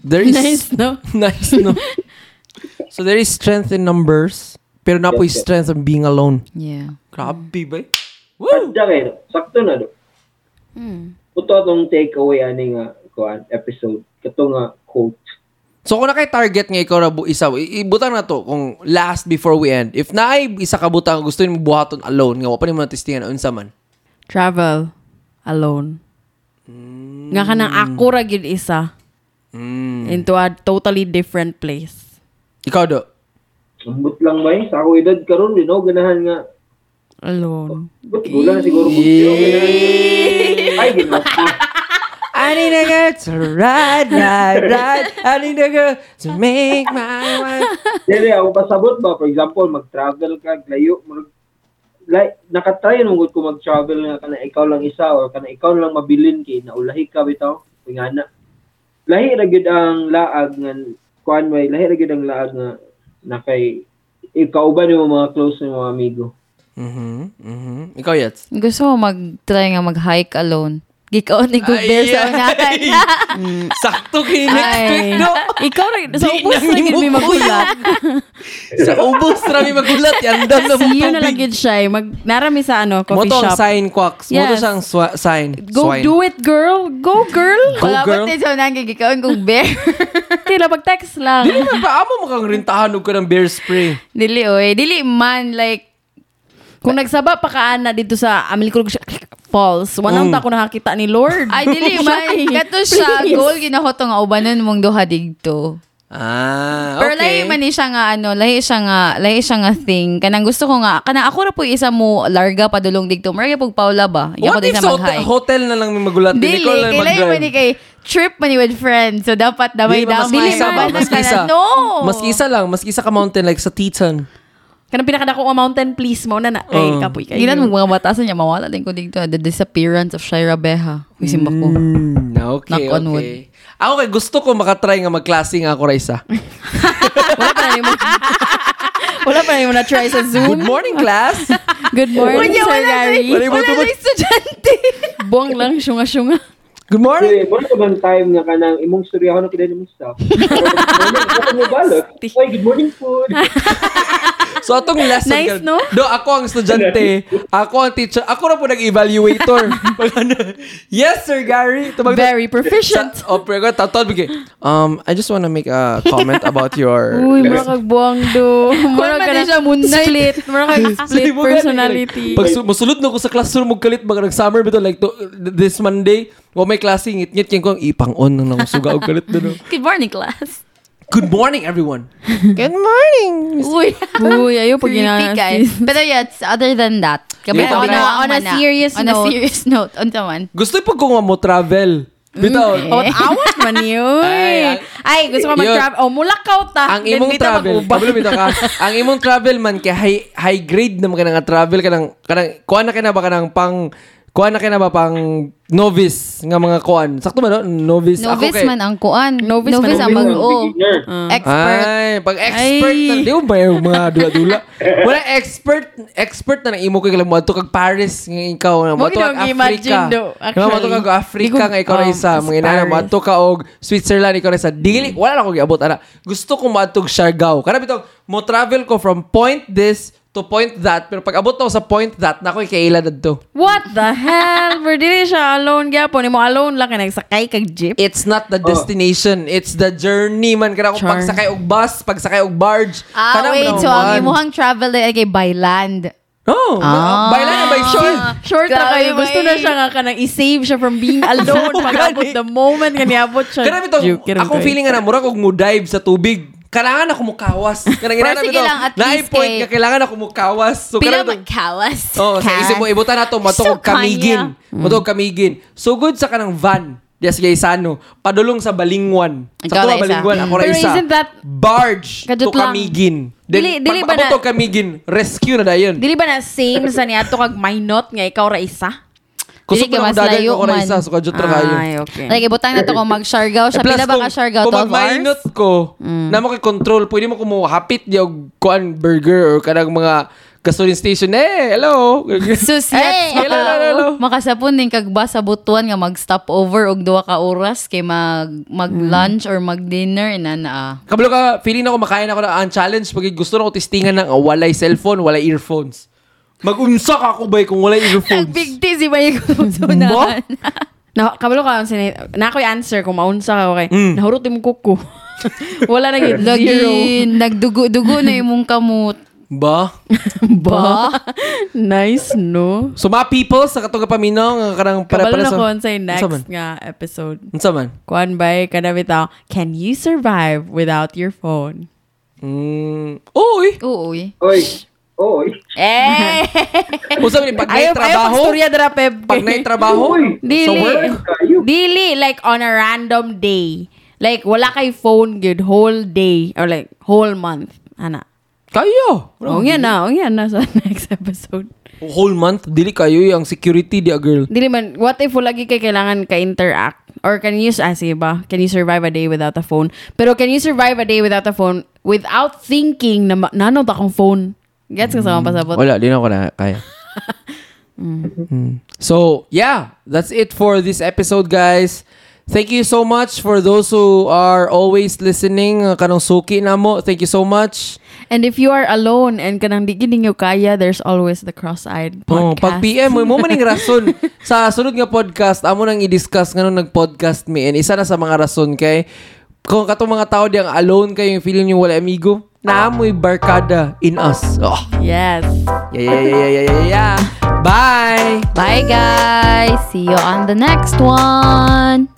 there is, Nice, no? nice, no? so there is strength in numbers, pero na po Yes, strength in being alone. Yeah. Grabe ba? Woo! Adda kayo, sakto na do. Hmm. Ito atong takeaway ani nga kuan episode. Kato nga quote. So kung nakay target nga ikaw na bu- isa, ibutang na to kung last before we end. If naay isa ka butang gusto nimo buhaton alone nga wa pa nimo natistingan unsa man. Travel alone. Nga kanang ako ra gid isa Mm. into a totally different place. Ikaw do. Ambot lang ba? Sa ako edad karon din no ganahan nga. Alone. But gulang siguro. Ay ginawa. I need a girl to ride, ride, ride. I need a girl to make my wife. Dili ako pasabot ba for example mag-travel ka layo mag like nakatry mo gud ko mag-travel nga kana ikaw lang isa or kana ikaw lang mabilin kay naulahi ka bitaw ingana. Lahi ra gid ang laag nga kuan way lahi ra gid ang laag nga na kay ikaw ba mo mga close mo mga amigo. Mhm. Mhm. Ikaw yats. Gusto ko mag-try nga mag-hike alone. Gikaon ni Good Bear sa unahan. Sakto kay next week do. Ikaw ra sa Di ubos nang ra gid mi imukulat. magulat. Sa ubos rami magulat yan daw na See you na lang gid siya. eh. Mag narami sa ano coffee Moto ang shop. sign quacks. Moto Yes. siyang swa- sign. Go Swine. do it, girl. Go, girl. Go, Wala girl. ba tayo sa unahan kay gikaon kong bear? Kaya mag-text lang. Dili man pa amo mo kang rintahan og ka ng bear spray. Dili oy, dili man like Kung nagsaba pa ka dito sa Amilikog Falls, wanang Mm. ta ko nakakita ni Lord. ay dili man kato siya Please. goal ginahoto nga ubanon mong duha digto. Ah, Pero okay. lahi man ni siya nga ano, lahi siya nga, lahi siya nga thing. Kanang gusto ko nga, kanang ako ra po isa mo larga padulong digto. Marga pag Paula ba? Iya ko What din if sa sa hotel, na lang may magulat? Lang kailangan man ni kay trip man ni with friends. So dapat damay Dili ba, daw. mas isa ba? Mas isa. No. Mas isa lang. Mas isa ka mountain like sa Teton. Kanang pinakadako nga mountain, please mo na na. Ay, Oh. kapoy kayo. Gilan mo mga batasan niya mawala din ko dito. The disappearance of Shira Beha. Uy, simba ko. Mm, okay, Knock on wood. okay. Ako kay gusto ko makatry nga mag-classy nga ako Raisa. Wala pa na mo. Wala pa na mo na try sa Zoom. Good morning, class. Good morning, Wala, Sir wala, Gary. Wala, Wala na estudyante. Buwang lang, syunga-syunga. Good morning. Kasi mo naman time nga kanang imong storya na kida imong staff. Ako mo balot. Oy, good morning food. So, atong lesson. Nice, no? Do, ako ang estudyante. ako ang teacher. Ako na po nag-evaluator. Yes, Sir Gary. Tumag Very proficient. Sa, oh, pero tatod bigay. Um, I just wanna make a comment about your... Uy, mura kag buwang do. Mura ka na siya moonlight. Split. Mura kag split personality. Pag su- musulod na ko sa classroom, magkalit mga nag-summer bito, like to, this Monday, wa may klase, ngit-ngit king kong ipang-on nang nang suga og kalit doon. Good morning, class. Good morning, everyone. Good morning. Uy. Uy, ayaw pag Creepy guys. Pero yeah, it's other than that. Kapag Yeah, on, a, On a serious on note. a serious note. Unta man. Gusto po kung mo travel. Bitaw. Oh, awat man yun. Ay, Ay, gusto ko mag-travel. Oh, mulakaw ta. ang imong travel, kabalo bitaw ka. ang imong travel man kay high high grade na ka nga travel kanang kanang kuan na ka na ba kanang pang kuan na ka na ba pang novice nga mga kuan. Sakto ba no? Novice. Novice kay, man ang kuan. Novice Novice, man ang ang mag oh, beginner. expert. Ay, pag expert Ay. na, di mo ba yung mga dula-dula? Wala expert, expert na na imo ko kailang mo kag Paris nga ikaw, Mo kag Africa. do, Nga mo actually. kag Africa nga ikaw na um, isa, sa mga inana mo Paris. ka og Switzerland ikaw na isa. Dili wala na ko giabot ana. Gusto ko maadtog Siargao. Kana bitaw mo travel ko from point this to point that pero pag abot ako sa point that na ko kaila dadto. What the hell? Bro, dili siya alone gyapon. Imo alone lang ka nagsakay kag jeep. It's not the destination, it's the journey man kana kung Char. pagsakay og bus, pagsakay og barge. Ah, Kana wait. So, ang imuhang travel ay kay by land. No, Ah. by land and by sea. Short na Grabe, kayo. Gusto na siya nga ka nang i-save siya from being alone. Pag the moment nga niabot siya. Kanami to, Joke, kidding, akong kidding. feeling nga na mura kog mo dive sa tubig. Kailangan ako mukawas. Kanang Pero ginana sige lang, at na least point kay- ka kailangan ako mukawas. So Pila to- magkawas. Oh, sa isip mo ibutan na to matog So kamigin. Matog kamigin. So good sa kanang van. Yes, guys, ano, padulong sa Balingwan. Sa tuwa na. Balingwan, ako na Pero isa. that- Barge to lang. Kamigin. Then, Dili- dili ba na- to Kamigin, rescue na dayon. Dili ba na same sa niato kag minot nga ikaw ra isa? Ka na mas layo ko man. isa. So, kadjot ra kayo. Ay, okay. Like, ibutang na to kung mag-Siargao siya. Eh, plus Pila ba kung- ka Siargao? Kung 12 hours? mag-minot ko, na mo control pwede mo kung hapit og kuan burger or kanang mga gasoline station. Eh, hello. Sus, Eh, yes. hello, hello, hello. Makasapon din kag bus sa butuan nga mag-stop over og duha ka oras kay mag mag-lunch or mag-dinner ina na. ah. Kabalo ka, feeling ako makain ako na ang challenge pag gusto na ko testingan ng ah, walay cellphone, walay earphones. Mag-unsa ka ako ba kung walay earphones? Big T si ba yung sunahan? Na, kabalo ka, sinay, na ako'y answer kung maunsa ka, okay. Mm. Nahurot yung kuko. Wala na yun. Zero. Lagi nagdugo-dugo na imong kamot. Ba? Ba? nice, no? So mga people sa katong paminaw nga kanang para Kabalo para na sa ko sa next man? nga episode. Unsa man? Kuan ba, kada bitaw, can you survive without your phone? Mm, oy. Oo. eh. Oy. Eh! Unsa man pag may ayaw, ayaw trabaho? dara, Pep. Pag may trabaho? Dili. Dili, like on a random day. Like, wala kay phone good whole day or like whole month. Ana. Kayo. Oh, yan na. Oh, yan na sa next episode. Whole month dili kayo ang security di a girl. Dili man, what if wala lagi kay kailangan ka-interact? Or can you, ah, sige ba? Can you survive a day without a phone? Pero can you survive a day without a phone without thinking na ma- nanod akong phone? Gets ka sa mga pasabot? Wala, di na ako na kaya. Mm. So, yeah, that's it for this episode, guys. Thank you so much for those who are always listening. Kanong suki na mo. Thank you so much. And if you are alone and kanang di gini nyo kaya, there's always the cross-eyed Oh, podcast. pag PM mo, mo maning rason. sa sunod nga podcast, amo nang i-discuss nga nung nag-podcast me. And isa na sa mga rason kay, kung katong mga tao diyang alone kayo, yung feeling nyo wala amigo, naamoy barkada in us. Oh. Yes. Yeah, yeah, yeah, yeah, yeah, yeah. Bye! Bye guys. See you on the next one.